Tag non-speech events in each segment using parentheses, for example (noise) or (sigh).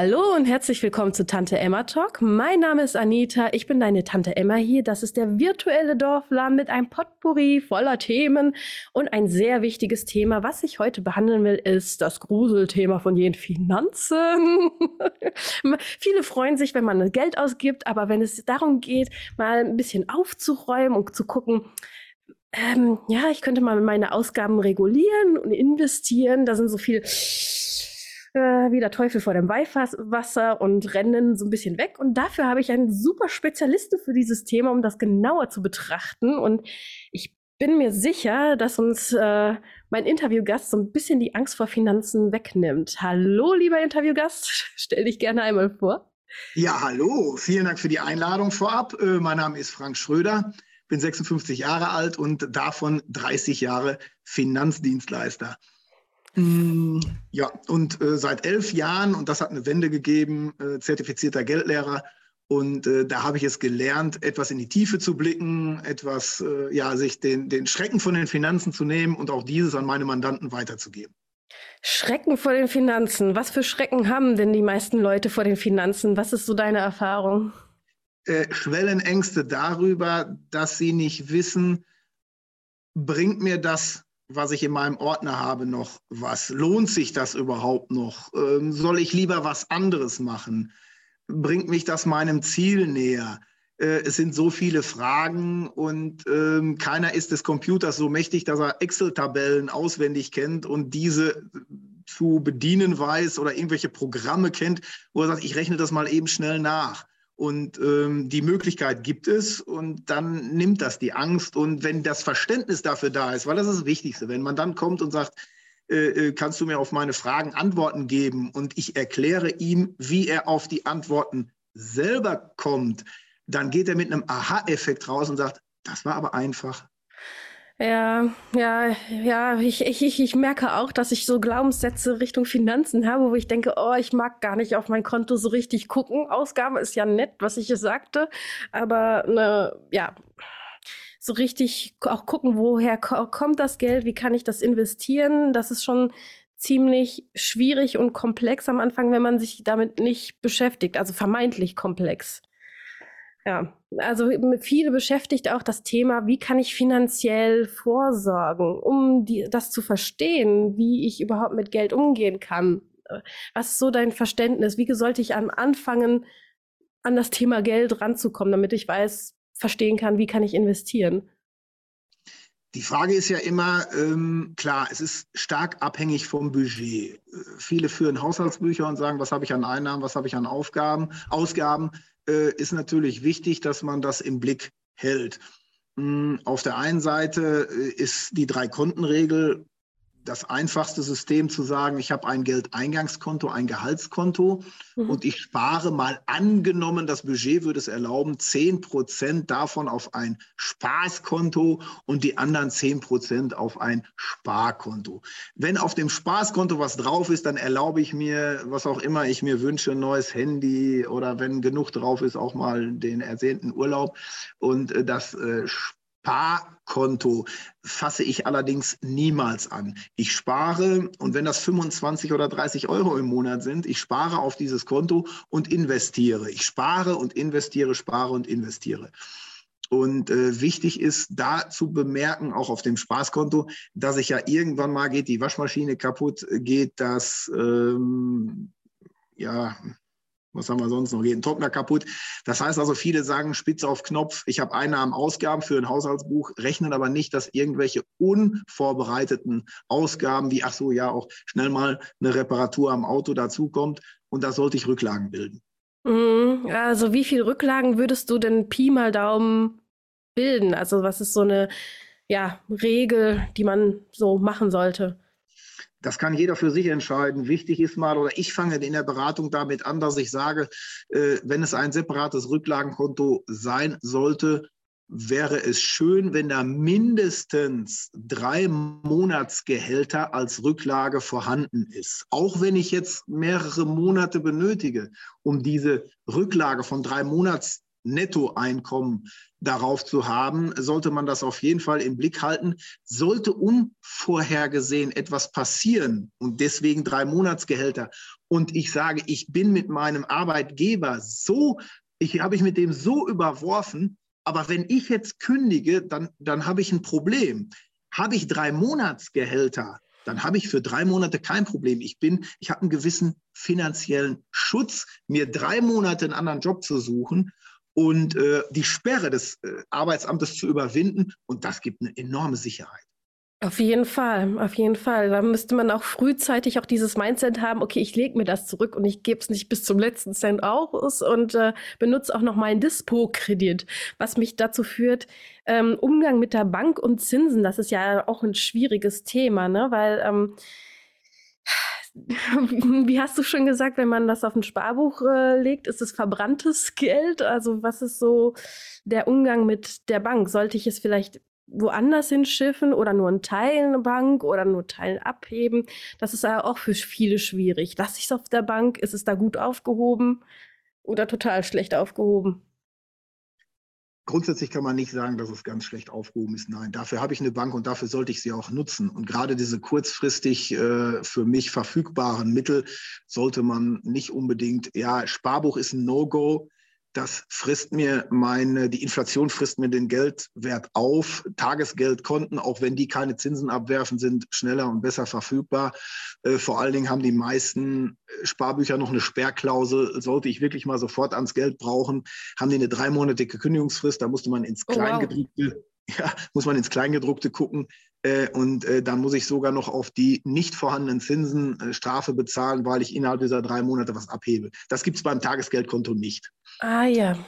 Hallo und herzlich willkommen zu Tante Emma Talk. Mein Name ist Anita, ich bin deine Tante Emma hier. Das ist der virtuelle Dorfladen mit einem Potpourri voller Themen und ein sehr wichtiges Thema, was ich heute behandeln will, ist das Gruselthema von den Finanzen. (laughs) Viele freuen sich, wenn man Geld ausgibt, aber wenn es darum geht, mal ein bisschen aufzuräumen und zu gucken, ähm, ja, ich könnte mal meine Ausgaben regulieren und investieren. Da sind so viel äh, wie der Teufel vor dem Weihwasser und rennen so ein bisschen weg. Und dafür habe ich einen super Spezialisten für dieses Thema, um das genauer zu betrachten. Und ich bin mir sicher, dass uns äh, mein Interviewgast so ein bisschen die Angst vor Finanzen wegnimmt. Hallo, lieber Interviewgast, (laughs) stell dich gerne einmal vor. Ja, hallo, vielen Dank für die Einladung vorab. Äh, mein Name ist Frank Schröder, bin 56 Jahre alt und davon 30 Jahre Finanzdienstleister. Mm, ja, und äh, seit elf Jahren, und das hat eine Wende gegeben, äh, zertifizierter Geldlehrer. Und äh, da habe ich es gelernt, etwas in die Tiefe zu blicken, etwas, äh, ja, sich den, den Schrecken von den Finanzen zu nehmen und auch dieses an meine Mandanten weiterzugeben. Schrecken vor den Finanzen. Was für Schrecken haben denn die meisten Leute vor den Finanzen? Was ist so deine Erfahrung? Äh, Schwellenängste darüber, dass sie nicht wissen, bringt mir das was ich in meinem Ordner habe, noch was? Lohnt sich das überhaupt noch? Ähm, soll ich lieber was anderes machen? Bringt mich das meinem Ziel näher? Äh, es sind so viele Fragen und ähm, keiner ist des Computers so mächtig, dass er Excel-Tabellen auswendig kennt und diese zu bedienen weiß oder irgendwelche Programme kennt, wo er sagt, ich rechne das mal eben schnell nach. Und ähm, die Möglichkeit gibt es und dann nimmt das die Angst. Und wenn das Verständnis dafür da ist, weil das ist das Wichtigste, wenn man dann kommt und sagt, äh, äh, kannst du mir auf meine Fragen Antworten geben und ich erkläre ihm, wie er auf die Antworten selber kommt, dann geht er mit einem Aha-Effekt raus und sagt, das war aber einfach. Ja, ja, ja, ich, ich, ich merke auch, dass ich so Glaubenssätze Richtung Finanzen habe, wo ich denke, oh, ich mag gar nicht auf mein Konto so richtig gucken. Ausgaben ist ja nett, was ich hier sagte, aber ne, ja, so richtig auch gucken, woher kommt das Geld, wie kann ich das investieren, das ist schon ziemlich schwierig und komplex am Anfang, wenn man sich damit nicht beschäftigt, also vermeintlich komplex. Ja, also viele beschäftigt auch das Thema, wie kann ich finanziell vorsorgen, um die, das zu verstehen, wie ich überhaupt mit Geld umgehen kann. Was ist so dein Verständnis? Wie sollte ich am Anfangen an das Thema Geld ranzukommen, damit ich weiß, verstehen kann, wie kann ich investieren? Die Frage ist ja immer, ähm, klar, es ist stark abhängig vom Budget. Äh, viele führen Haushaltsbücher und sagen, was habe ich an Einnahmen, was habe ich an Aufgaben, Ausgaben äh, ist natürlich wichtig, dass man das im Blick hält. Hm, auf der einen Seite äh, ist die Drei-Konten-Regel das einfachste System zu sagen, ich habe ein Geldeingangskonto, ein Gehaltskonto mhm. und ich spare mal angenommen, das Budget würde es erlauben, 10 Prozent davon auf ein Spaßkonto und die anderen 10 Prozent auf ein Sparkonto. Wenn auf dem Spaßkonto was drauf ist, dann erlaube ich mir, was auch immer ich mir wünsche, ein neues Handy oder wenn genug drauf ist, auch mal den ersehnten Urlaub. Und äh, das äh, Sparkonto fasse ich allerdings niemals an. Ich spare und wenn das 25 oder 30 Euro im Monat sind, ich spare auf dieses Konto und investiere. Ich spare und investiere, spare und investiere. Und äh, wichtig ist da zu bemerken, auch auf dem Spaßkonto, dass ich ja irgendwann mal geht die Waschmaschine kaputt, geht das ähm, ja was haben wir sonst noch? Ein Trockner kaputt. Das heißt also, viele sagen spitz auf Knopf, ich habe Einnahmen, Ausgaben für ein Haushaltsbuch, rechnen aber nicht, dass irgendwelche unvorbereiteten Ausgaben, wie ach so, ja, auch schnell mal eine Reparatur am Auto dazukommt. Und da sollte ich Rücklagen bilden. Mhm. Also wie viel Rücklagen würdest du denn Pi mal Daumen bilden? Also was ist so eine ja, Regel, die man so machen sollte? Das kann jeder für sich entscheiden. Wichtig ist mal, oder ich fange in der Beratung damit an, dass ich sage, äh, wenn es ein separates Rücklagenkonto sein sollte, wäre es schön, wenn da mindestens drei Monatsgehälter als Rücklage vorhanden ist. Auch wenn ich jetzt mehrere Monate benötige, um diese Rücklage von drei Monats Nettoeinkommen darauf zu haben, sollte man das auf jeden Fall im Blick halten. Sollte unvorhergesehen etwas passieren und deswegen drei Monatsgehälter und ich sage, ich bin mit meinem Arbeitgeber so, ich habe ich mit dem so überworfen, aber wenn ich jetzt kündige, dann, dann habe ich ein Problem. Habe ich drei Monatsgehälter, dann habe ich für drei Monate kein Problem. Ich bin, ich habe einen gewissen finanziellen Schutz, mir drei Monate einen anderen Job zu suchen und äh, die Sperre des äh, Arbeitsamtes zu überwinden. Und das gibt eine enorme Sicherheit. Auf jeden Fall, auf jeden Fall. Da müsste man auch frühzeitig auch dieses Mindset haben, okay, ich lege mir das zurück und ich gebe es nicht bis zum letzten Cent aus und äh, benutze auch noch meinen Dispo-Kredit, was mich dazu führt, ähm, Umgang mit der Bank und Zinsen, das ist ja auch ein schwieriges Thema, ne? Weil ähm, (laughs) wie hast du schon gesagt, wenn man das auf ein Sparbuch äh, legt, ist es verbranntes (laughs) Geld? Also was ist so der Umgang mit der Bank? Sollte ich es vielleicht woanders hinschiffen oder nur einen Teil eine Bank oder nur Teil abheben. Das ist ja auch für viele schwierig. Lasse ich es auf der Bank? Ist es da gut aufgehoben oder total schlecht aufgehoben? Grundsätzlich kann man nicht sagen, dass es ganz schlecht aufgehoben ist. Nein, dafür habe ich eine Bank und dafür sollte ich sie auch nutzen. Und gerade diese kurzfristig äh, für mich verfügbaren Mittel sollte man nicht unbedingt, ja, Sparbuch ist ein No-Go das frisst mir meine, die Inflation frisst mir den Geldwert auf. Tagesgeldkonten, auch wenn die keine Zinsen abwerfen, sind schneller und besser verfügbar. Äh, vor allen Dingen haben die meisten Sparbücher noch eine Sperrklausel. Sollte ich wirklich mal sofort ans Geld brauchen, haben die eine dreimonatige Kündigungsfrist. Da musste man ins Kleingedruckte, oh, wow. (laughs) ja, muss man ins Kleingedruckte gucken. Äh, und äh, dann muss ich sogar noch auf die nicht vorhandenen Zinsen äh, Strafe bezahlen, weil ich innerhalb dieser drei Monate was abhebe. Das gibt es beim Tagesgeldkonto nicht. Ah ja.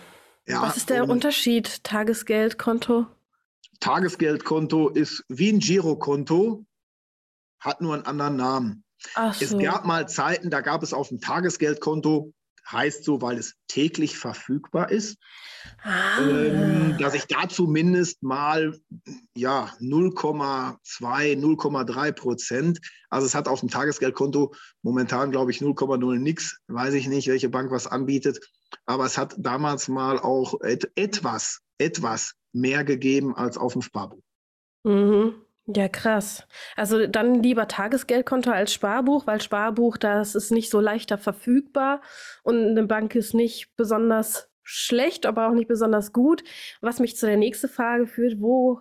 ja was ist der Unterschied Tagesgeldkonto? Tagesgeldkonto ist wie ein Girokonto, hat nur einen anderen Namen. Ach so. Es gab mal Zeiten, da gab es auf dem Tagesgeldkonto heißt so, weil es täglich verfügbar ist, ah. ähm, dass ich da zumindest mal ja 0,2, 0,3 Prozent, also es hat auf dem Tagesgeldkonto momentan glaube ich 0,0 nix, weiß ich nicht, welche Bank was anbietet, aber es hat damals mal auch et etwas, etwas mehr gegeben als auf dem Sparbuch. Mhm. Ja, krass. Also dann lieber Tagesgeldkonto als Sparbuch, weil Sparbuch, das ist nicht so leichter verfügbar und eine Bank ist nicht besonders schlecht, aber auch nicht besonders gut. Was mich zu der nächsten Frage führt, wo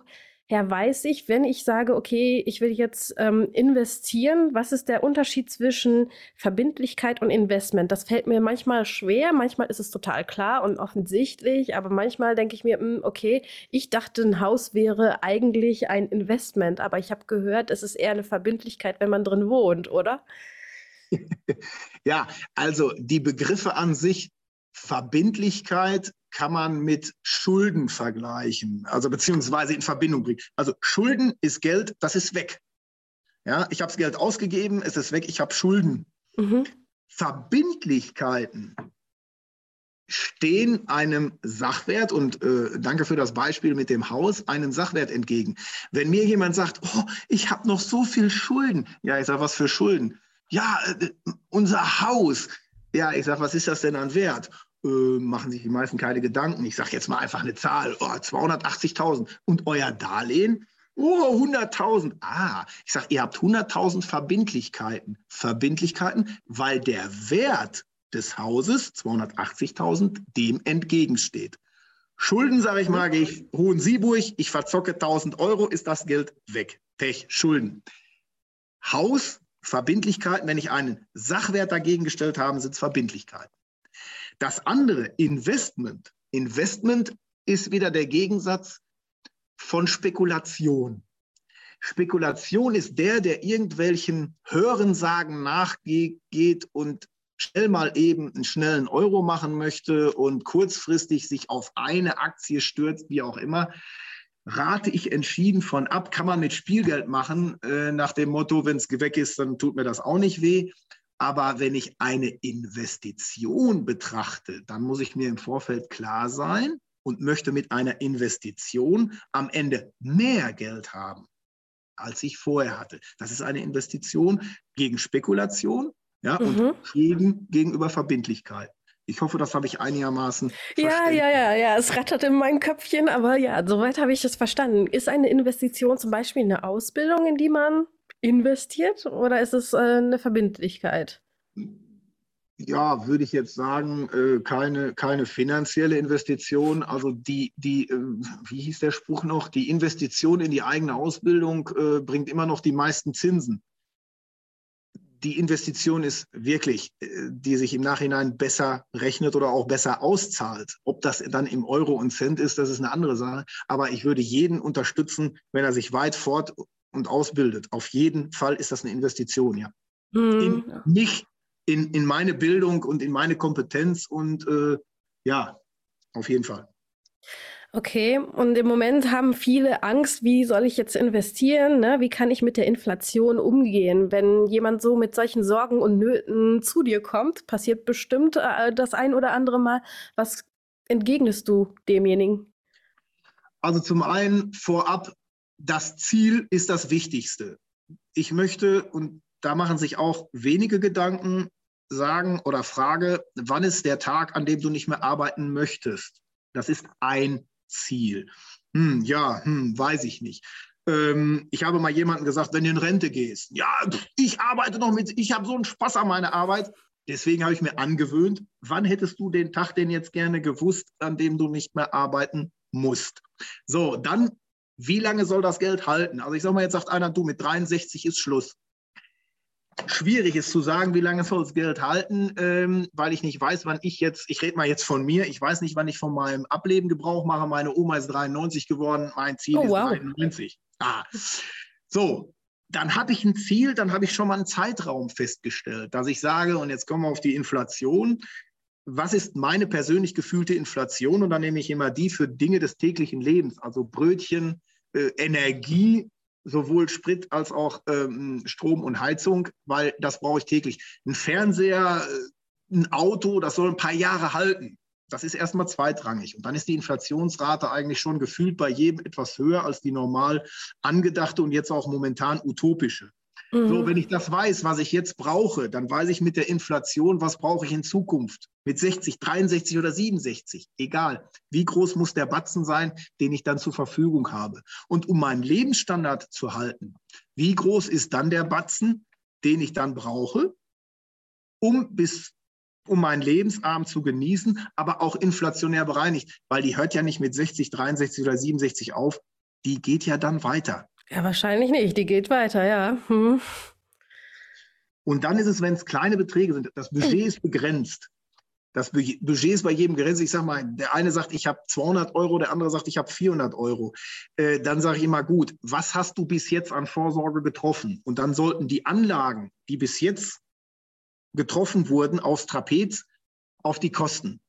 her weiß ich, wenn ich sage, okay, ich will jetzt ähm, investieren, was ist der Unterschied zwischen Verbindlichkeit und Investment? Das fällt mir manchmal schwer, manchmal ist es total klar und offensichtlich, aber manchmal denke ich mir, mh, hm, okay, ich dachte, ein Haus wäre eigentlich ein Investment, aber ich habe gehört, es ist eher eine Verbindlichkeit, wenn man drin wohnt, oder? (laughs) ja, also die Begriffe an sich Verbindlichkeit kann man mit Schulden vergleichen, also beziehungsweise in Verbindung bringen. Also Schulden ist Geld, das ist weg. Ja, ich habe das Geld ausgegeben, es ist weg, ich habe Schulden. Mhm. Verbindlichkeiten stehen einem Sachwert und äh, danke für das Beispiel mit dem Haus, einem Sachwert entgegen. Wenn mir jemand sagt, oh, ich habe noch so viel Schulden, ja, ich sage, was für Schulden? Ja, äh, unser Haus. Ja, ich sage, was ist das denn an Wert? Äh, machen sich die meisten keine Gedanken. Ich sage jetzt mal einfach eine Zahl, oh, 280.000. Und euer Darlehen? Oh, 100.000. Ah, ich sage, ihr habt 100.000 Verbindlichkeiten. Verbindlichkeiten, weil der Wert des Hauses, 280.000, dem entgegensteht. Schulden, sage ich mal, gehe ich Hohen-Sieburg, ich verzocke 1000 Euro, ist das Geld weg. Pech, Schulden. Haus, Verbindlichkeiten, wenn ich einen Sachwert dagegen gestellt habe, sind es Verbindlichkeiten. Das andere, Investment. Investment ist wieder der Gegensatz von Spekulation. Spekulation ist der, der irgendwelchen Hörensagen nachgeht und schnell mal eben einen schnellen Euro machen möchte und kurzfristig sich auf eine Aktie stürzt, wie auch immer, rate ich entschieden von ab. Kann man mit Spielgeld machen, äh, nach dem Motto, wenn es weg ist, dann tut mir das auch nicht weh. Aber wenn ich eine Investition betrachte, dann muss ich mir im Vorfeld klar sein und möchte mit einer Investition am Ende mehr Geld haben, als ich vorher hatte. Das ist eine Investition gegen Spekulation ja, mhm. und gegen, gegenüber Verbindlichkeit. Ich hoffe, das habe ich einigermaßen Ja, ja, ja, ja, es rattert in meinem Köpfchen, aber ja, soweit habe ich das verstanden. Ist eine Investition zum Beispiel eine Ausbildung, in die man investiert, oder ist es äh, eine Verbindlichkeit? Ja, würde ich jetzt sagen, äh, keine, keine finanzielle Investition. Also die, die, äh, wie hieß der Spruch noch, die Investition in die eigene Ausbildung bringt immer noch die meisten Zinsen. Die Investition ist wirklich, die sich im Nachhinein besser rechnet oder auch besser auszahlt. Ob das dann im Euro und Cent ist, das ist eine andere Sache. Aber ich würde jeden unterstützen, wenn er sich weit fort und ausbildet. Auf jeden Fall ist das eine Investition, ja. Mhm. In, nicht in, in meine Bildung und in meine Kompetenz und äh, ja, auf jeden Fall. Okay, und im Moment haben viele Angst, wie soll ich jetzt investieren? Ne? Wie kann ich mit der Inflation umgehen? Wenn jemand so mit solchen Sorgen und Nöten zu dir kommt, passiert bestimmt äh, das ein oder andere Mal. Was entgegnest du demjenigen? Also zum einen vorab, das Ziel ist das Wichtigste. Ich möchte, und da machen sich auch wenige Gedanken, sagen oder frage, wann ist der Tag, an dem du nicht mehr arbeiten möchtest? Das ist ein Ziel. Hm, ja, hm, weiß ich nicht. Ähm, ich habe mal jemandem gesagt, wenn du in Rente gehst, ja, ich arbeite noch mit, ich habe so einen Spaß an meiner Arbeit. Deswegen habe ich mir angewöhnt, wann hättest du den Tag denn jetzt gerne gewusst, an dem du nicht mehr arbeiten musst? So, dann, wie lange soll das Geld halten? Also ich sage mal, jetzt sagt einer, du, mit 63 ist Schluss schwierig ist zu sagen, wie lange soll das Geld halten, ähm, weil ich nicht weiß, wann ich jetzt, ich rede mal jetzt von mir, ich weiß nicht, wann ich von meinem Ableben Gebrauch mache. Meine Oma ist 93 geworden, mein Ziel oh, ist wow. 93. Ah. So, dann habe ich ein Ziel, dann habe ich schon mal einen Zeitraum festgestellt, dass ich sage, und jetzt kommen wir auf die Inflation. Was ist meine persönlich gefühlte Inflation? Und dann nehme ich immer die für Dinge des täglichen Lebens, also Brötchen, Energie, sowohl Sprit als auch ähm, Strom und Heizung, weil das brauche ich täglich. Ein Fernseher, äh, ein Auto, das soll ein paar Jahre halten. Das ist erstmal zweitrangig. Und dann ist die Inflationsrate eigentlich schon gefühlt bei jedem etwas höher als die normal angedachte und jetzt auch momentan utopische. Mhm. So, wenn ich das weiß, was ich jetzt brauche, dann weiß ich mit der Inflation, was brauche ich in Zukunft. Mit 60, 63 oder 67, egal. Wie groß muss der Batzen sein, den ich dann zur Verfügung habe? Und um meinen Lebensstandard zu halten, wie groß ist dann der Batzen, den ich dann brauche, um bis um meinen Lebensabend zu genießen, aber auch inflationär bereinigt, weil die hört ja nicht mit 60, 63 oder 67 auf, die geht ja dann weiter. Ja, wahrscheinlich nicht. Die geht weiter, ja. Hm. Und dann ist es, wenn es kleine Beträge sind, das Budget ist begrenzt. Das Budget ist bei jedem begrenzt. Ich sage mal, der eine sagt, ich habe 200 Euro, der andere sagt, ich habe 400 Euro. Äh, dann sage ich immer, gut, was hast du bis jetzt an Vorsorge getroffen? Und dann sollten die Anlagen, die bis jetzt getroffen wurden, aufs Trapez, auf die Kosten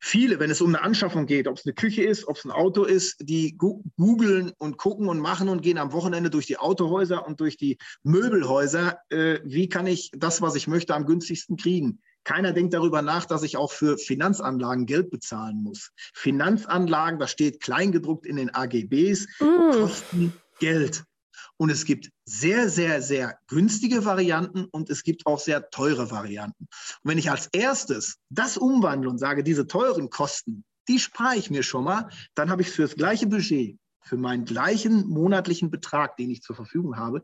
viele, wenn es um eine Anschaffung geht, ob es eine Küche ist, ob es ein Auto ist, die googeln und gucken und machen und gehen am Wochenende durch die Autohäuser und durch die Möbelhäuser. Äh, wie kann ich das, was ich möchte, am günstigsten kriegen? Keiner denkt darüber nach, dass ich auch für Finanzanlagen Geld bezahlen muss. Finanzanlagen, das steht kleingedruckt in den AGBs, mm. kosten Geld. Und es gibt sehr, sehr, sehr günstige Varianten und es gibt auch sehr teure Varianten. Und wenn ich als erstes das umwandle und sage, diese teuren Kosten, die spare ich mir schon mal, dann habe ich für das gleiche Budget, für meinen gleichen monatlichen Betrag, den ich zur Verfügung habe,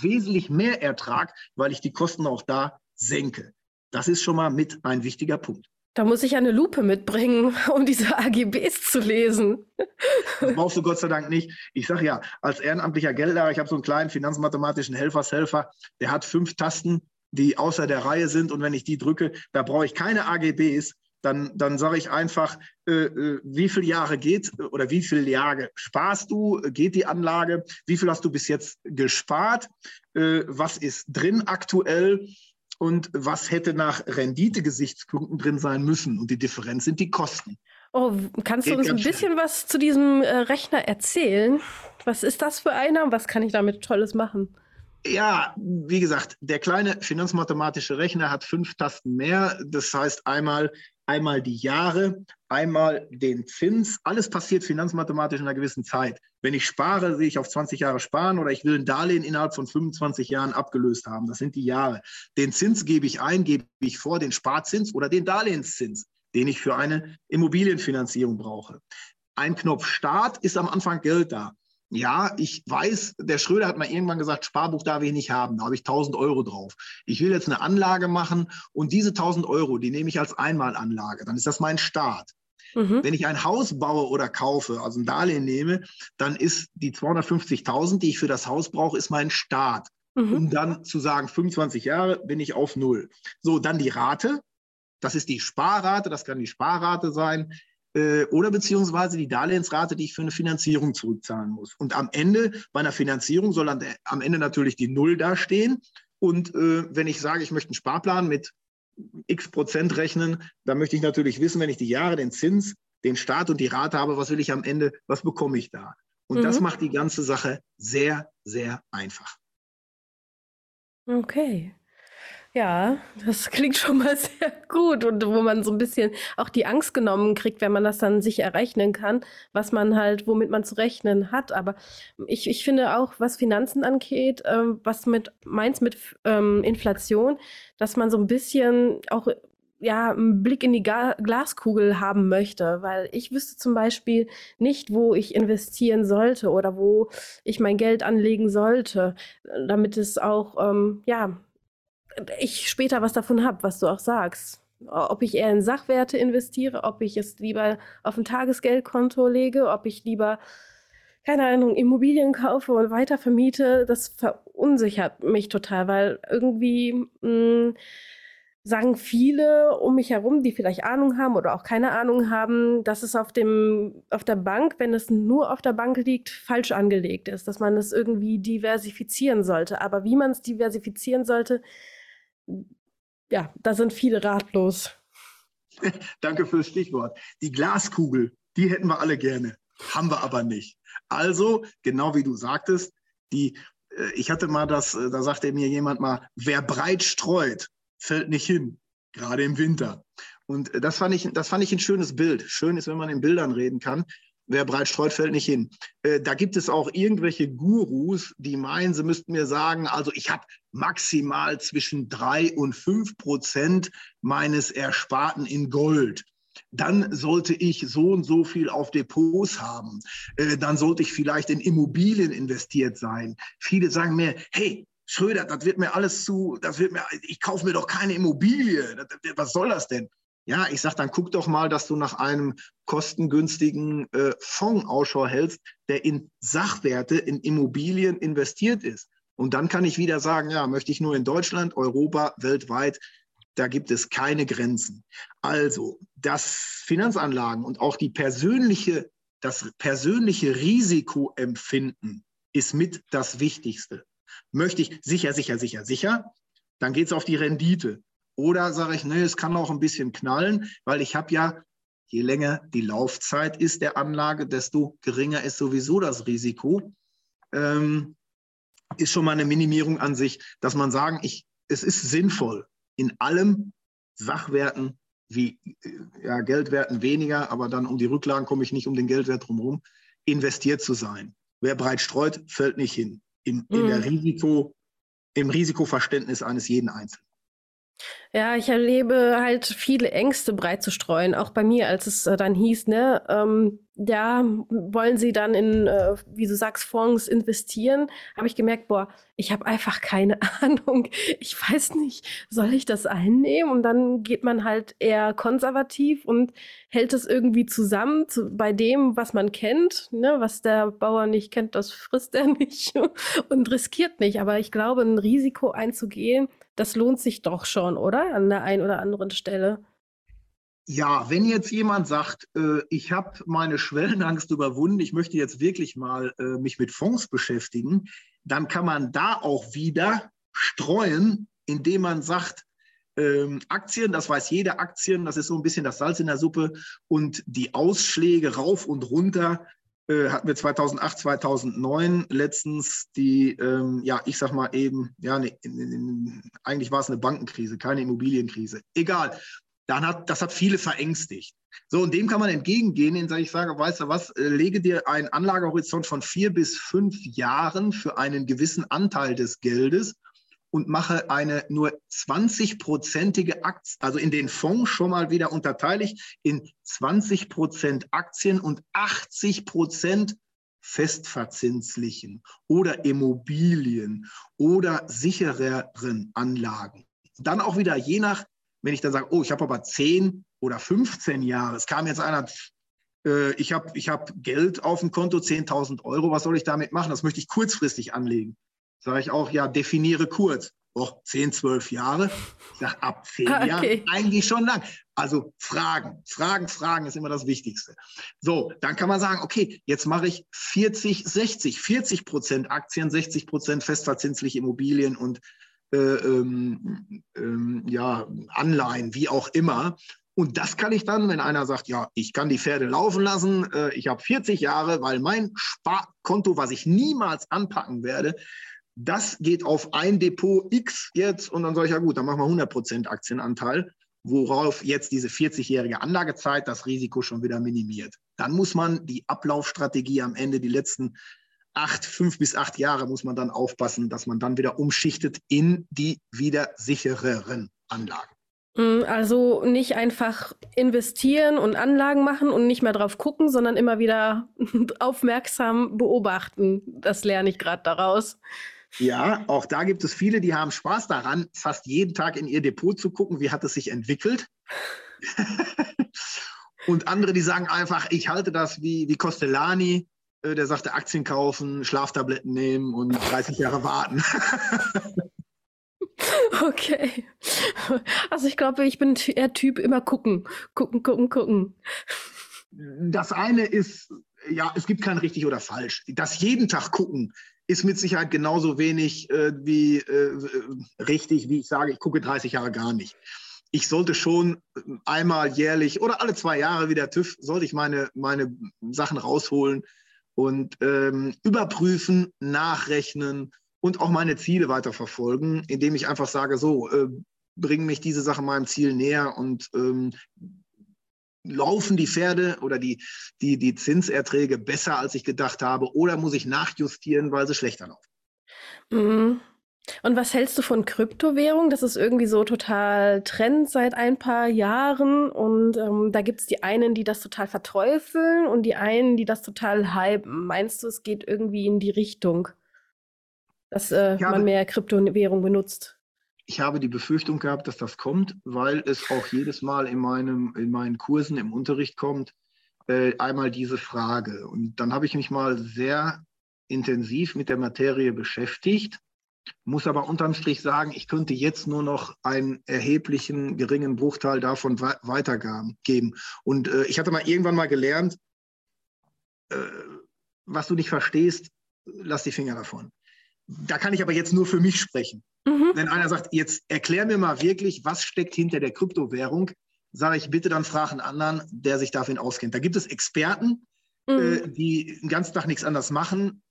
wesentlich mehr Ertrag, weil ich die Kosten auch da senke. Das ist schon mal mit ein wichtiger Punkt. Da muss ich eine Lupe mitbringen, (laughs) um diese AGBs zu lesen. Das brauchst du Gott sei Dank nicht. Ich sage ja, als ehrenamtlicher Geldlehrer, ich habe so einen kleinen finanzmathematischen Helfershelfer, der hat fünf Tasten, die außer der Reihe sind. Und wenn ich die drücke, da brauche ich keine AGBs. Dann, dann sage ich einfach, äh, äh, wie viele Jahre geht oder wie viele Jahre sparst du, geht die Anlage, wie viel hast du bis jetzt gespart, äh, was ist drin aktuell und was hätte nach Rendite-Gesichtspunkten drin sein müssen. Und die Differenz sind die Kosten. Oh, kannst Geht du uns ein bisschen schnell. was zu diesem äh, Rechner erzählen? Was ist das für einer und was kann ich damit Tolles machen? Ja, wie gesagt, der kleine finanzmathematische Rechner hat fünf Tasten mehr. Das heißt einmal einmal die Jahre, einmal den Zins. Alles passiert finanzmathematisch in einer gewissen Zeit. Wenn ich spare, sehe ich auf 20 Jahre sparen oder ich will ein Darlehen innerhalb von 25 Jahren abgelöst haben. Das sind die Jahre. Den Zins gebe ich ein, gebe ich vor, den Sparzins oder den Darlehenszins. den ich für eine Immobilienfinanzierung brauche. Ein Knopf Start ist am Anfang Geld da. Ja, ich weiß, der Schröder hat mal irgendwann gesagt, Sparbuch darf ich nicht haben. Da habe ich 1000 Euro drauf. Ich will jetzt eine Anlage machen und diese 1000 Euro, die nehme ich als Einmalanlage. Dann ist das mein Start. Mhm. Wenn ich ein Haus baue oder kaufe, also ein Darlehen nehme, dann ist die 250.000, die ich für das Haus brauche, ist mein Start. Mhm. Um dann zu sagen, 25 Jahre bin ich auf Null. So, dann die Rate. Das ist die Sparrate, das kann die Sparrate sein oder beziehungsweise die Darlehensrate, die ich für eine Finanzierung zurückzahlen muss. Und am Ende, bei einer Finanzierung soll am Ende natürlich die Null dastehen. Und äh, wenn ich sage, ich möchte einen Sparplan mit x Prozent rechnen, dann möchte ich natürlich wissen, wenn ich die Jahre, den Zins, den Start und die Rate habe, was will ich am Ende, was bekomme ich da? Und mhm. das macht die ganze Sache sehr, sehr einfach. Okay. Ja, das klingt schon mal sehr gut und wo man so ein bisschen auch die Angst genommen kriegt, wenn man das dann sich errechnen kann, was man halt, womit man zu rechnen hat. Aber ich, ich finde auch, was Finanzen angeht, ähm, was mit meins mit ähm, Inflation, dass man so ein bisschen auch ja, einen Blick in die Ga Glaskugel haben möchte, weil ich wüsste zum Beispiel nicht, wo ich investieren sollte oder wo ich mein Geld anlegen sollte, damit es auch, ähm, ja, ich später was davon habe, was du auch sagst. Ob ich eher in Sachwerte investiere, ob ich es lieber auf ein Tagesgeldkonto lege, ob ich lieber, keine Ahnung, Immobilien kaufe und weiter vermiete, das verunsichert mich total, weil irgendwie mh, hm, sagen viele um mich herum, die vielleicht Ahnung haben oder auch keine Ahnung haben, dass es auf dem auf der Bank, wenn es nur auf der Bank liegt, falsch angelegt ist, dass man es irgendwie diversifizieren sollte. Aber wie man es diversifizieren sollte, ja, da sind viele ratlos. (laughs) Danke fürs Stichwort. Die Glaskugel, die hätten wir alle gerne, haben wir aber nicht. Also, genau wie du sagtest, die, äh, ich hatte mal das, äh, da sagte mir jemand mal, wer breit streut, fällt nicht hin, gerade im Winter. Und äh, das fand ich, das fand ich ein schönes Bild. Schön ist, wenn man in Bildern reden kann. Wer breit streut, fällt nicht hin. Äh, da gibt es auch irgendwelche Gurus, die meinen, sie müssten mir sagen, also ich habe maximal zwischen drei und fünf Prozent meines Ersparten in Gold dann sollte ich so und so viel auf Depots haben. Äh, dann sollte ich vielleicht in Immobilien investiert sein. Viele sagen mir, hey, Schröder, das wird mir alles zu, das wird mir, ich kaufe mir doch keine Immobilie. was soll das denn? Ja, ich sage dann, guck doch mal, dass du nach einem kostengünstigen äh, Fonds Ausschau hältst, der in Sachwerte, in Immobilien investiert ist. Und dann kann ich wieder sagen, ja, möchte ich nur in Deutschland, Europa, weltweit, da gibt es keine Grenzen. Also, das Finanzanlagen und auch die persönliche, das persönliche Risikoempfinden ist mit das Wichtigste. Möchte ich sicher, sicher, sicher, sicher, dann geht es auf die Rendite. Oder sage ich, nee, es kann auch ein bisschen knallen, weil ich habe ja, je länger die Laufzeit ist der Anlage, desto geringer ist sowieso das Risiko. Ähm, ist schon mal eine Minimierung an sich, dass man sagen, ich, es ist sinnvoll, in allem Sachwerten wie äh, ja, Geldwerten weniger, aber dann um die Rücklagen komme ich nicht um den Geldwert drumherum, investiert zu sein. Wer breit streut, fällt nicht hin. In, in mhm. der Risiko, Im Risikoverständnis eines jeden Einzelnen. Ja, ich erlebe halt viele Ängste breit zu streuen, auch bei mir, als es äh, dann hieß, ne, ähm, ja, wollen Sie dann in, äh, wie du sagst, Fonds investieren? Habe ich gemerkt, boah, ich habe einfach keine (laughs) Ahnung. Ich weiß nicht, soll ich das einnehmen? Und dann geht man halt eher konservativ und hält es irgendwie zusammen zu, bei dem, was man kennt. Ne? Was der Bauer nicht kennt, das frisst er (laughs) nicht und riskiert nicht. Aber ich glaube, ein Risiko einzugehen, das lohnt sich doch schon, oder? An der einen oder anderen Stelle. Ja, wenn jetzt jemand sagt, äh, ich habe meine Schwellenangst überwunden, ich möchte jetzt wirklich mal äh, mich mit Fonds beschäftigen, dann kann man da auch wieder streuen, indem man sagt, ähm, Aktien, das weiß jeder Aktien, das ist so ein bisschen das Salz in der Suppe und die Ausschläge rauf und runter hatten wir 2008, 2009 letztens die, ähm, ja, ich sag mal eben, ja, ne, eigentlich war es eine Bankenkrise, keine Immobilienkrise. Egal. Dann hat, das hat viele verängstigt. So, und dem kann man entgegengehen, indem ich sage, weißt du was, äh, lege dir einen Anlagehorizont von vier bis fünf Jahren für einen gewissen Anteil des Geldes und mache eine nur 20-prozentige Aktie, also in den Fonds schon mal wieder unterteile ich in 20 Prozent Aktien und 80 Prozent festverzinslichen oder Immobilien oder sichereren Anlagen. Dann auch wieder je nach, wenn ich dann sage, oh, ich habe aber 10 oder 15 Jahre, es kam jetzt einer, äh, ich habe ich hab Geld auf dem Konto, 10.000 Euro, was soll ich damit machen? Das möchte ich kurzfristig anlegen. Sage ich auch, ja, definiere kurz. Och, 10, 12 Jahre. Ich sage, ab 10 (laughs) ah, okay. Jahren eigentlich schon lang. Also Fragen, Fragen, Fragen ist immer das Wichtigste. So, dann kann man sagen, okay, jetzt mache ich 40, 60, 40 Prozent Aktien, 60 Prozent festverzinsliche Immobilien und äh, ähm, ähm, ja, Anleihen, wie auch immer. Und das kann ich dann, wenn einer sagt, ja, ich kann die Pferde laufen lassen, äh, ich habe 40 Jahre, weil mein Sparkonto, was ich niemals anpacken werde, das geht auf ein Depot X jetzt und dann sage ich, ja gut, dann machen wir 100% Aktienanteil, worauf jetzt diese 40-jährige Anlagezeit das Risiko schon wieder minimiert. Dann muss man die Ablaufstrategie am Ende, die letzten acht, fünf bis acht Jahre, muss man dann aufpassen, dass man dann wieder umschichtet in die wieder sichereren Anlagen. Mm, also nicht einfach investieren und Anlagen machen und nicht mehr drauf gucken, sondern immer wieder (laughs) aufmerksam beobachten. Das lerne ich gerade daraus. Ja, auch da gibt es viele, die haben Spaß daran, fast jeden Tag in ihr Depot zu gucken, wie hat es sich entwickelt. (laughs) und andere, die sagen einfach, ich halte das wie, wie Costellani, äh, der sagte Aktien kaufen, Schlaftabletten nehmen und 30 Jahre warten. (laughs) okay. Also ich glaube, ich bin eher Typ immer gucken, gucken, gucken, gucken. Das eine ist, ja, es gibt kein richtig oder falsch. Das jeden Tag gucken ist mit Sicherheit genauso wenig äh, wie äh, richtig, wie ich sage, ich gucke 30 Jahre gar nicht. Ich sollte schon einmal jährlich oder alle zwei Jahre wie der TÜV, sollte ich meine, meine Sachen rausholen und ähm, überprüfen, nachrechnen und auch meine Ziele weiterverfolgen, indem ich einfach sage, so, äh, bringen mich diese Sachen meinem Ziel näher und ähm, laufen die Pferde oder die, die, die Zinserträge besser, als ich gedacht habe, oder muss ich nachjustieren, weil sie schlechter laufen? Mhm. Und was hältst du von Kryptowährung? Das ist irgendwie so total Trend seit ein paar Jahren. Und ähm, da gibt es die einen, die das total verteufeln und die einen, die das total hypen. Meinst du, es geht irgendwie in die Richtung, dass äh, man mehr Kryptowährung benutzt? Ich habe die Befürchtung gehabt, dass das kommt, weil es auch jedes Mal in, meinem, in meinen Kursen im Unterricht kommt, äh, einmal diese Frage. Und dann habe ich mich mal sehr intensiv mit der Materie beschäftigt, muss aber unterm Strich sagen, ich könnte jetzt nur noch einen erheblichen, geringen Bruchteil davon weitergeben. Und äh, ich hatte mal irgendwann mal gelernt, äh, was du nicht verstehst, lass die Finger davon. Da kann ich aber jetzt nur für mich sprechen. Mhm. Wenn einer sagt, jetzt erklär mir mal wirklich, was steckt hinter der Kryptowährung, sage ich, bitte dann frag einen anderen, der sich dafür auskennt. Da gibt es Experten, mhm. äh, die den ganzen Tag nichts anderes machen.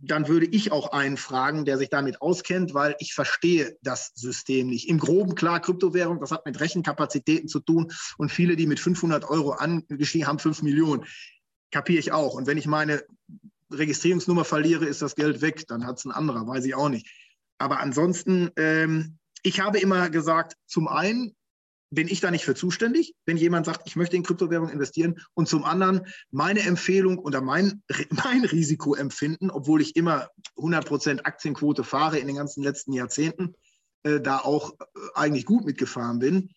Dann würde ich auch einen fragen, der sich damit auskennt, weil ich verstehe das System nicht. Im Groben klar, Kryptowährung, das hat mit Rechenkapazitäten zu tun. Und viele, die mit 500 Euro angestiegen haben, 5 Millionen. Kapiere ich auch. Und wenn ich meine Registrierungsnummer verliere, ist das Geld weg. Dann hat es ein anderer, weiß ich auch nicht. Aber ansonsten, ähm, ich habe immer gesagt, zum einen bin ich da nicht für zuständig, wenn jemand sagt, ich möchte in Kryptowährung investieren. Und zum anderen meine Empfehlung oder mein, (laughs) mein Risikoempfinden, obwohl ich immer 100% Aktienquote fahre in den ganzen letzten Jahrzehnten, äh, da auch äh, eigentlich gut mitgefahren bin,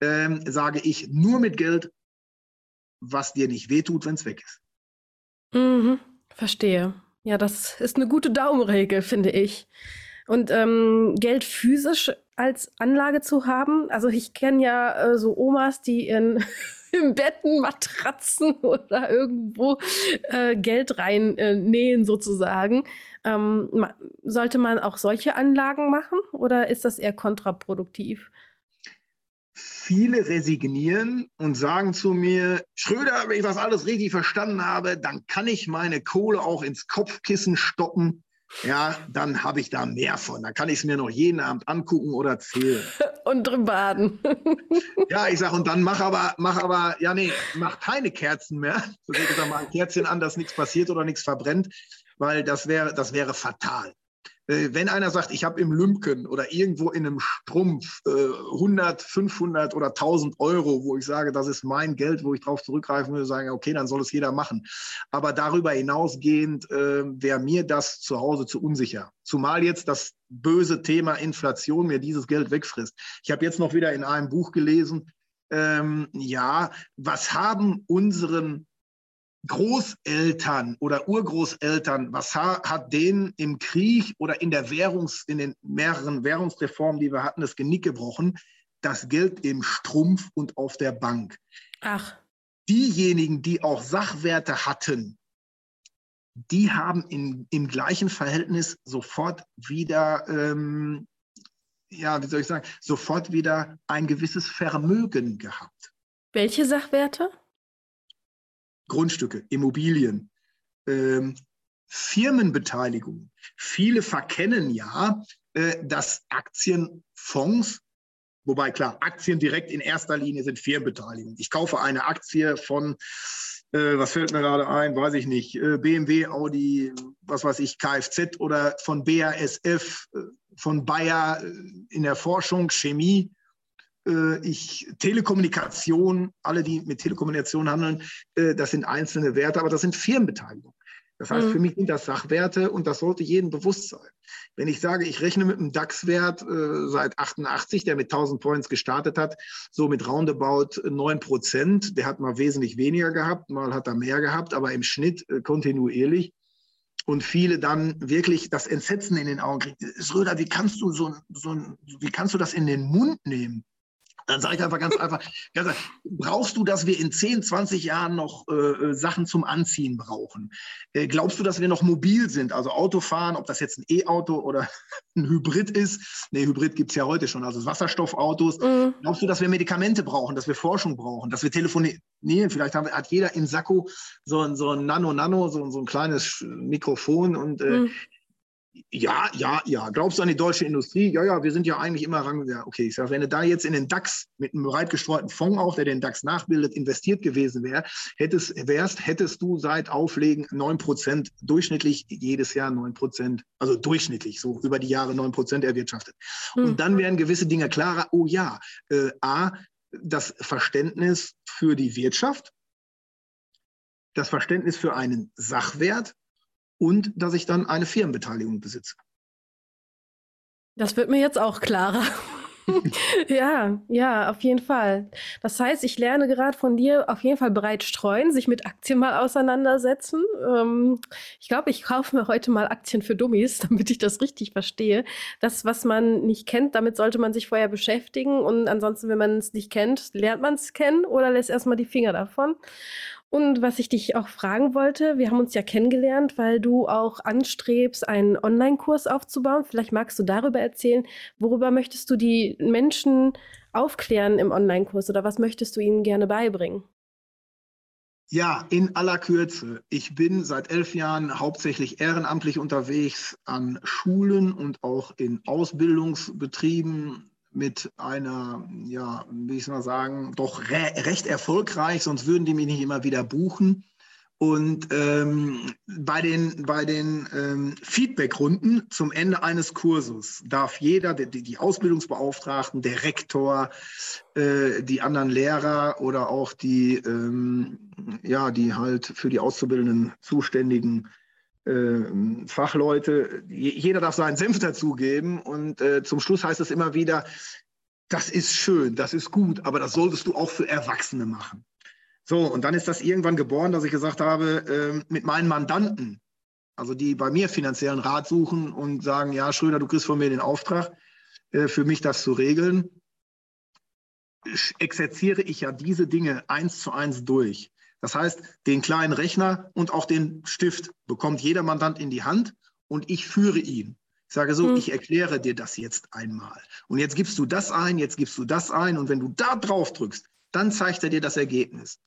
äh, sage ich nur mit Geld, was dir nicht wehtut, wenn es weg ist. Mhm, verstehe. Ja, das ist eine gute Daumenregel, finde ich. Und ähm, Geld physisch als Anlage zu haben. Also ich kenne ja äh, so Omas, die in (laughs) im Betten, Matratzen (laughs) oder irgendwo äh, Geld reinnähen äh, sozusagen. Ähm, ma sollte man auch solche Anlagen machen oder ist das eher kontraproduktiv? Viele resignieren und sagen zu mir, Schröder, wenn ich das alles richtig verstanden habe, dann kann ich meine Kohle auch ins Kopfkissen stoppen ja, dann habe ich da mehr von. Dann kann ich es mir noch jeden Abend angucken oder zählen. (laughs) Und drin baden. (laughs) ja, ich sage, und dann mach aber, mach aber, ja, nee, mach keine Kerzen mehr. So ich sag mal ein Kerzchen an, dass nichts passiert oder nichts verbrennt, weil das wäre, das wäre fatal. Äh, wenn einer sagt, ich habe im Lümken oder irgendwo in einem Strumpf äh, 100, 500 oder 1000 Euro, wo ich sage, das ist mein Geld, wo ich darauf zurückgreifen würde, sagen, okay, dann soll es jeder machen. Aber darüber hinausgehend äh, wäre mir das zu Hause zu unsicher. Zumal jetzt das böse Thema Inflation mir dieses Geld wegfrisst. Ich habe jetzt noch wieder in einem Buch gelesen, ähm, ja, was haben unseren Großeltern oder Urgroßeltern, was hat denen im Krieg oder in der Währungs, in den mehreren Währungsreformen, die wir hatten, das Genick gebrochen? Das Geld im Strumpf und auf der Bank. Ach. Diejenigen, die auch Sachwerte hatten, die haben in, im gleichen Verhältnis sofort wieder, ähm, ja, wie soll ich sagen, sofort wieder ein gewisses Vermögen gehabt. Welche Sachwerte? Grundstücke, Immobilien, ähm, Firmenbeteiligung. Viele verkennen ja, äh, dass Aktienfonds, wobei klar, Aktien direkt in erster Linie sind Firmenbeteiligung. Ich kaufe eine Aktie von, äh, was fällt mir gerade ein, weiß ich nicht, äh, BMW, Audi, was weiß ich, Kfz oder von BASF, äh, von Bayer äh, in der Forschung, Chemie ich Telekommunikation, alle, die mit Telekommunikation handeln, äh, das sind einzelne Werte, aber das sind Firmenbeteiligungen. Das heißt, mhm. für mich sind das Sachwerte und das sollte jedem bewusst sein. Wenn ich sage, ich rechne mit einem DAX-Wert äh, seit 88, der mit 1000 Points gestartet hat, so mit roundabout 9 Prozent, der hat mal wesentlich weniger gehabt, mal hat er mehr gehabt, aber im Schnitt äh, kontinuierlich. Und viele dann wirklich das Entsetzen in den Augen kriegen. Schröder, wie kannst du so, so wie kannst du das in den Mund nehmen? Dann sage ich einfach ganz einfach, ganz einfach, brauchst du, dass wir in 10, 20 Jahren noch äh, äh, Sachen zum Anziehen brauchen? Äh, glaubst du, dass wir noch mobil sind? Also Autofahren, ob das jetzt ein E-Auto oder (laughs) ein Hybrid ist? Nee, Hybrid gibt es ja heute schon, also Wasserstoffautos. Mhm. Glaubst du, dass wir Medikamente brauchen, dass wir Forschung brauchen, dass wir telefonieren? Vielleicht haben, hat jeder im Sakko so ein, so ein Nano-Nano, so, so ein kleines Mikrofon und äh, mhm. Ja, ja, ja. Glaubst du an die deutsche Industrie? Ja, ja, wir sind ja eigentlich immer rang. Ja, okay, ich sage, wenn du da jetzt in den DAX mit einem breit gestreuten Fonds auch, der den DAX nachbildet, investiert gewesen wär, hättest, wärst, hättest du seit Auflegen 9% durchschnittlich jedes Jahr 9%, also durchschnittlich so über die Jahre 9% erwirtschaftet. Mhm. Und dann wären gewisse Dinge klarer. Oh ja, äh, A, das Verständnis für die Wirtschaft, das Verständnis für einen Sachwert und dass ich dann eine Firmenbeteiligung besitze. Das wird mir jetzt auch klarer. (laughs) ja, ja, auf jeden Fall. Das heißt, ich lerne gerade von dir auf jeden Fall breit streuen, sich mit Aktien mal auseinandersetzen. Ähm, ich glaube, ich kaufe mir heute mal Aktien für Dummies, (laughs) damit ich das richtig verstehe. Das, was man nicht kennt, damit sollte man sich vorher beschäftigen. Und ansonsten, wenn man es nicht kennt, lernt man es kennen oder lässt erstmal die Finger davon. Und was ich dich auch fragen wollte, wir haben uns ja kennengelernt, weil du auch anstrebst, einen Online-Kurs aufzubauen. Vielleicht magst du darüber erzählen, worüber möchtest du die Menschen aufklären im Online-Kurs oder was möchtest du ihnen gerne beibringen? Ja, in aller Kürze. Ich bin seit elf Jahren hauptsächlich ehrenamtlich unterwegs an Schulen und auch in Ausbildungsbetrieben mit einer, ja, wie ich mal sagen, doch re recht erfolgreich, sonst würden die mich nicht immer wieder buchen. Und ähm, bei den, bei den ähm, Feedback-Runden zum Ende eines Kurses darf jeder, die, die Ausbildungsbeauftragten, der Rektor, äh, die anderen Lehrer oder auch die, ähm, ja, die halt für die Auszubildenden zuständigen Fachleute, jeder darf seinen Senf dazugeben und äh, zum Schluss heißt es immer wieder, das ist schön, das ist gut, aber das solltest du auch für Erwachsene machen. So, und dann ist das irgendwann geboren, dass ich gesagt habe, äh, mit meinen Mandanten, also die bei mir finanziellen Rat suchen und sagen, ja, Schröder, du kriegst von mir den Auftrag, äh, für mich das zu regeln, exerziere ich ja diese Dinge eins zu eins durch. Das heißt, den kleinen Rechner und auch den Stift bekommt jeder Mandant in die Hand und ich führe ihn. Ich sage so, hm. ich erkläre dir das jetzt einmal. Und jetzt gibst du das ein, jetzt gibst du das ein und wenn du da drauf drückst, dann zeigt er dir das Ergebnis.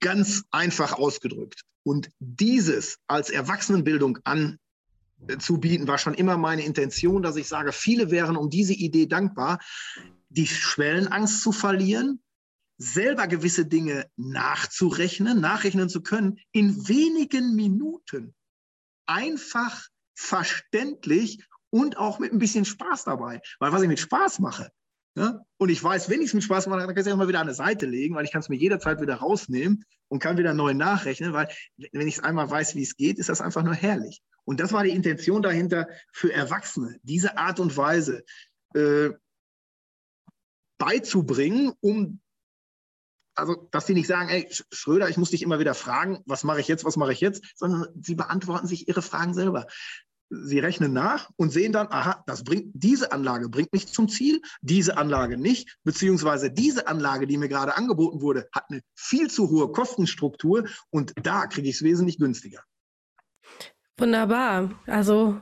Ganz einfach ausgedrückt. Und dieses als Erwachsenenbildung anzubieten, war schon immer meine Intention, dass ich sage, viele wären um diese Idee dankbar, die Schwellenangst zu verlieren, selber gewisse Dinge nachzurechnen, nachrechnen zu können, in wenigen Minuten einfach verständlich und auch mit ein bisschen Spaß dabei. Weil was ich mit Spaß mache, Ne? Und ich weiß, wenn ich es mit Spaß mache, dann kann ich es auch mal wieder an der Seite legen, weil ich kann es mir jederzeit wieder rausnehmen und kann wieder neu nachrechnen, weil wenn ich es einmal weiß, wie es geht, ist das einfach nur herrlich. Und das war die Intention dahinter für Erwachsene, diese Art und Weise äh, beizubringen, um also, dass sie nicht sagen, ey, Schröder, ich muss dich immer wieder fragen, was mache ich jetzt, was mache ich jetzt, sondern sie beantworten sich ihre Fragen selber. Sie rechnen nach und sehen dann, aha, das bringt, diese Anlage bringt mich zum Ziel, diese Anlage nicht, beziehungsweise diese Anlage, die mir gerade angeboten wurde, hat eine viel zu hohe Kostenstruktur und da kriege ich es wesentlich günstiger. Wunderbar. Also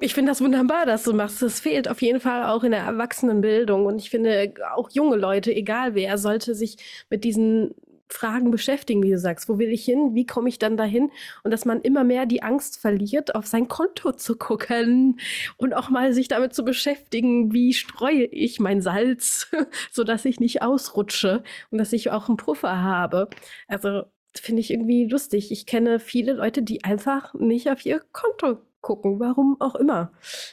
ich finde das wunderbar, dass du machst. Das fehlt auf jeden Fall auch in der Erwachsenenbildung. Und ich finde, auch junge Leute, egal wer, sollte sich mit diesen Fragen beschäftigen, wie du sagst. Wo will ich hin? Wie komme ich dann dahin? Und dass man immer mehr die Angst verliert, auf sein Konto zu gucken und auch mal sich damit zu beschäftigen, wie streue ich mein Salz, (laughs) sodass ich nicht ausrutsche und dass ich auch einen Puffer habe. Also finde ich irgendwie lustig. Ich kenne viele Leute, die einfach nicht auf ihr Konto gucken, warum auch immer.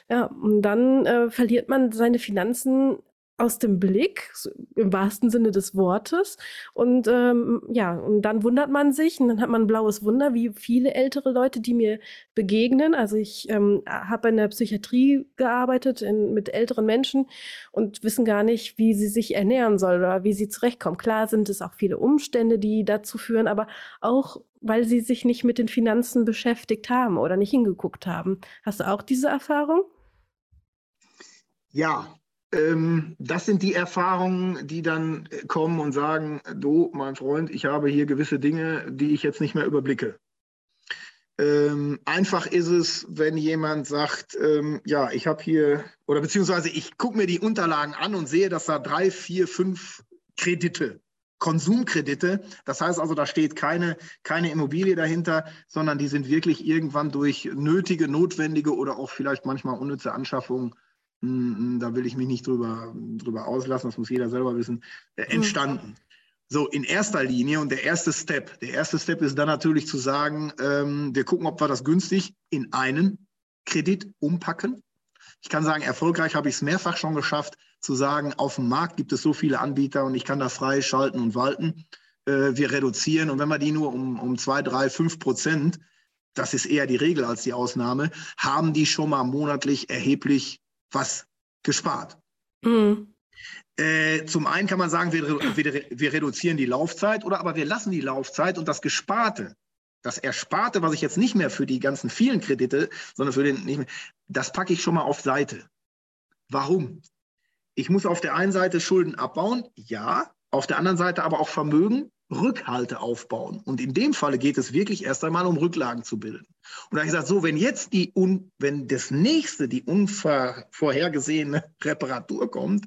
Ja, und dann äh, verliert man seine Finanzen aus dem Blick, im wahrsten Sinne des Wortes. Und ähm, ja, und dann wundert man sich und dann hat man ein blaues Wunder, wie viele ältere Leute, die mir begegnen. Also ich ähm, habe in der Psychiatrie gearbeitet in, mit älteren Menschen und wissen gar nicht, wie sie sich ernähren soll oder wie sie zurechtkommen. Klar sind es auch viele Umstände, die dazu führen, aber auch weil sie sich nicht mit den Finanzen beschäftigt haben oder nicht hingeguckt haben. Hast du auch diese Erfahrung? Ja, ähm, das sind die Erfahrungen, die dann äh, kommen und sagen, du, mein Freund, ich habe hier gewisse Dinge, die ich jetzt nicht mehr überblicke. Ähm, einfach ist es, wenn jemand sagt, ähm, ja, ich habe hier, oder beziehungsweise ich gucke mir die Unterlagen an und sehe, dass da drei, vier, fünf Kredite, Konsumkredite, das heißt also, da steht keine, keine Immobilie dahinter, sondern die sind wirklich irgendwann durch nötige, notwendige oder auch vielleicht manchmal unnütze Anschaffungen hm, da will ich mich nicht drüber, drüber auslassen, das muss jeder selber wissen, äh, hm. entstanden. So, in erster Linie und der erste Step, der erste Step ist dann natürlich zu sagen, ähm, wir gucken, ob wir das günstig in einen Kredit umpacken. Ich kann sagen, erfolgreich habe ich es mehrfach schon geschafft, zu sagen, auf dem Markt gibt es so viele Anbieter und ich kann da frei schalten und walten. Äh, wir reduzieren und wenn wir die nur um, um zwei, drei, fünf Prozent, das ist eher die Regel als die Ausnahme, haben die schon mal monatlich erheblich was gespart. Mhm. Äh, zum einen kann man sagen, wir, wir, wir reduzieren die Laufzeit oder aber wir lassen die Laufzeit und das Gesparte, das Ersparte, was ich jetzt nicht mehr für die ganzen vielen Kredite, sondern für den nicht mehr, das packe ich schon mal auf Seite. Warum? Ich muss auf der einen Seite Schulden abbauen, ja, auf der anderen Seite aber auch Vermögen Rückhalte aufbauen. Und in dem Falle geht es wirklich erst einmal um Rücklagen zu bilden. Und da habe ich gesagt, so, wenn jetzt die, un, wenn das nächste, die unvorhergesehene (laughs) Reparatur kommt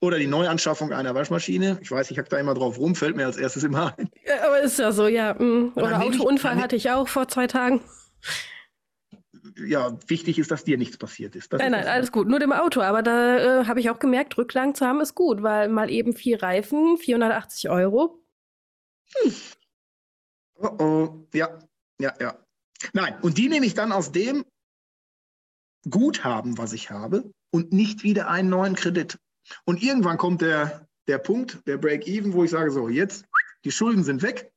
oder die Neuanschaffung einer Waschmaschine, ich weiß, ich hack da immer drauf rum, fällt mir als erstes immer ein. Ja, aber ist ja so, ja. Mm. Oder Autounfall hatte ich auch vor zwei Tagen. Ja, wichtig ist, dass dir nichts passiert ist. Das nein, nein, alles gut. Nur dem Auto. Aber da äh, habe ich auch gemerkt, Rücklagen zu haben ist gut, weil mal eben vier Reifen, 480 Euro, hm. Oh oh, ja, ja, ja. Nein, und die nehme ich dann aus dem Guthaben, was ich habe, und nicht wieder einen neuen Kredit. Und irgendwann kommt der, der Punkt, der Break-Even, wo ich sage, so, jetzt, die Schulden sind weg.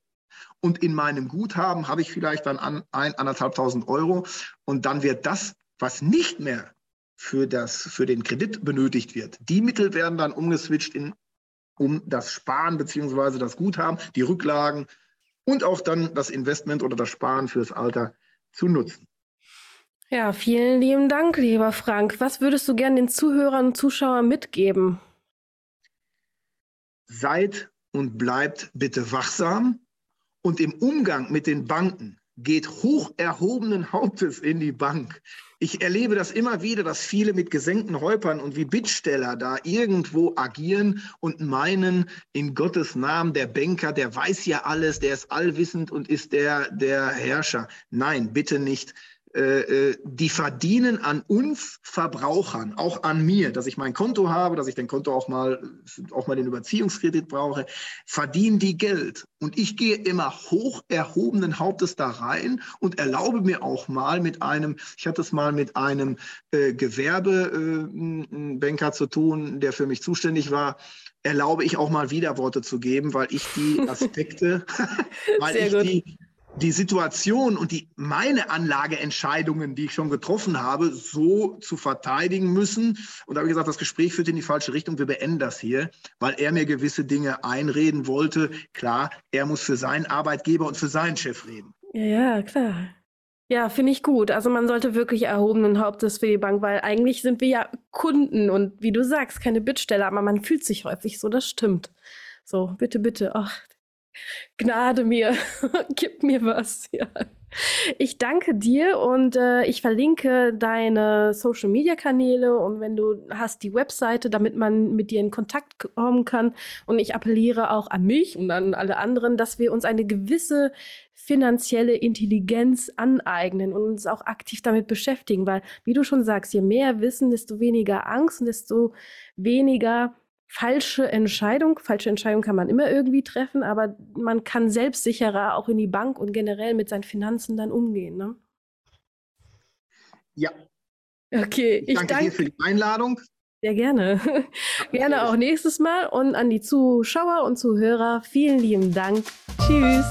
Und in meinem Guthaben habe ich vielleicht dann an, ein, anderthalbtausend Euro. Und dann wird das, was nicht mehr für, das, für den Kredit benötigt wird, die Mittel werden dann umgeswitcht in um das Sparen beziehungsweise das Guthaben, die Rücklagen und auch dann das Investment oder das Sparen fürs Alter zu nutzen. Ja, vielen lieben Dank, lieber Frank. Was würdest du gern den Zuhörern und Zuschauern mitgeben? Seid und bleibt bitte wachsam und im Umgang mit den Banken geht hoch erhobenen Hauptes in die Bank. Ich erlebe das immer wieder, dass viele mit gesenkten Häupern und wie Bittsteller da irgendwo agieren und meinen, in Gottes Namen, der Banker, der weiß ja alles, der ist allwissend und ist der, der Herrscher. Nein, bitte nicht. Äh, äh, die verdienen an uns Verbrauchern, auch an mir, dass ich mein Konto habe, dass ich den Konto auch mal, auch mal den Überziehungskredit brauche, verdienen die Geld. Und ich gehe immer hoch erhobenen Hauptes da rein und erlaube mir auch mal mit einem, ich hatte es mal mit einem äh, Gewerbebanker äh, zu tun, der für mich zuständig war, erlaube ich auch mal Widerworte zu geben, weil ich die (laughs) Aspekte, (laughs) weil Sehr ich gut. die die Situation und die meine Anlageentscheidungen, die ich schon getroffen habe, so zu verteidigen müssen. Und da habe ich gesagt, das Gespräch führt in die falsche Richtung. Wir beenden das hier, weil er mir gewisse Dinge einreden wollte. Klar, er muss für seinen Arbeitgeber und für seinen Chef reden. Ja, ja, klar. Ja, finde ich gut. Also man sollte wirklich erhobenen Hauptes für die Bank, weil eigentlich sind wir ja Kunden und wie du sagst, keine Bittsteller, aber man fühlt sich häufig so, das stimmt. So, bitte, bitte, ach, Gnade mir, (laughs) gib mir was. Ja. Ich danke dir und äh, ich verlinke deine Social Media Kanäle und wenn du hast die Webseite, damit man mit dir in Kontakt kommen kann. Und ich appelliere auch an mich und an alle anderen, dass wir uns eine gewisse finanzielle Intelligenz aneignen und uns auch aktiv damit beschäftigen, weil, wie du schon sagst, je mehr Wissen, desto weniger Angst und desto weniger falsche Entscheidung. Falsche Entscheidung kann man immer irgendwie treffen, aber man kann selbstsicherer auch in die Bank und generell mit seinen Finanzen dann umgehen. Ne? Ja. Okay, ich, ich danke, danke dir für die Einladung. Sehr gerne. (laughs) gerne auch nächstes Mal. Und an die Zuschauer und Zuhörer, vielen lieben Dank. Tschüss.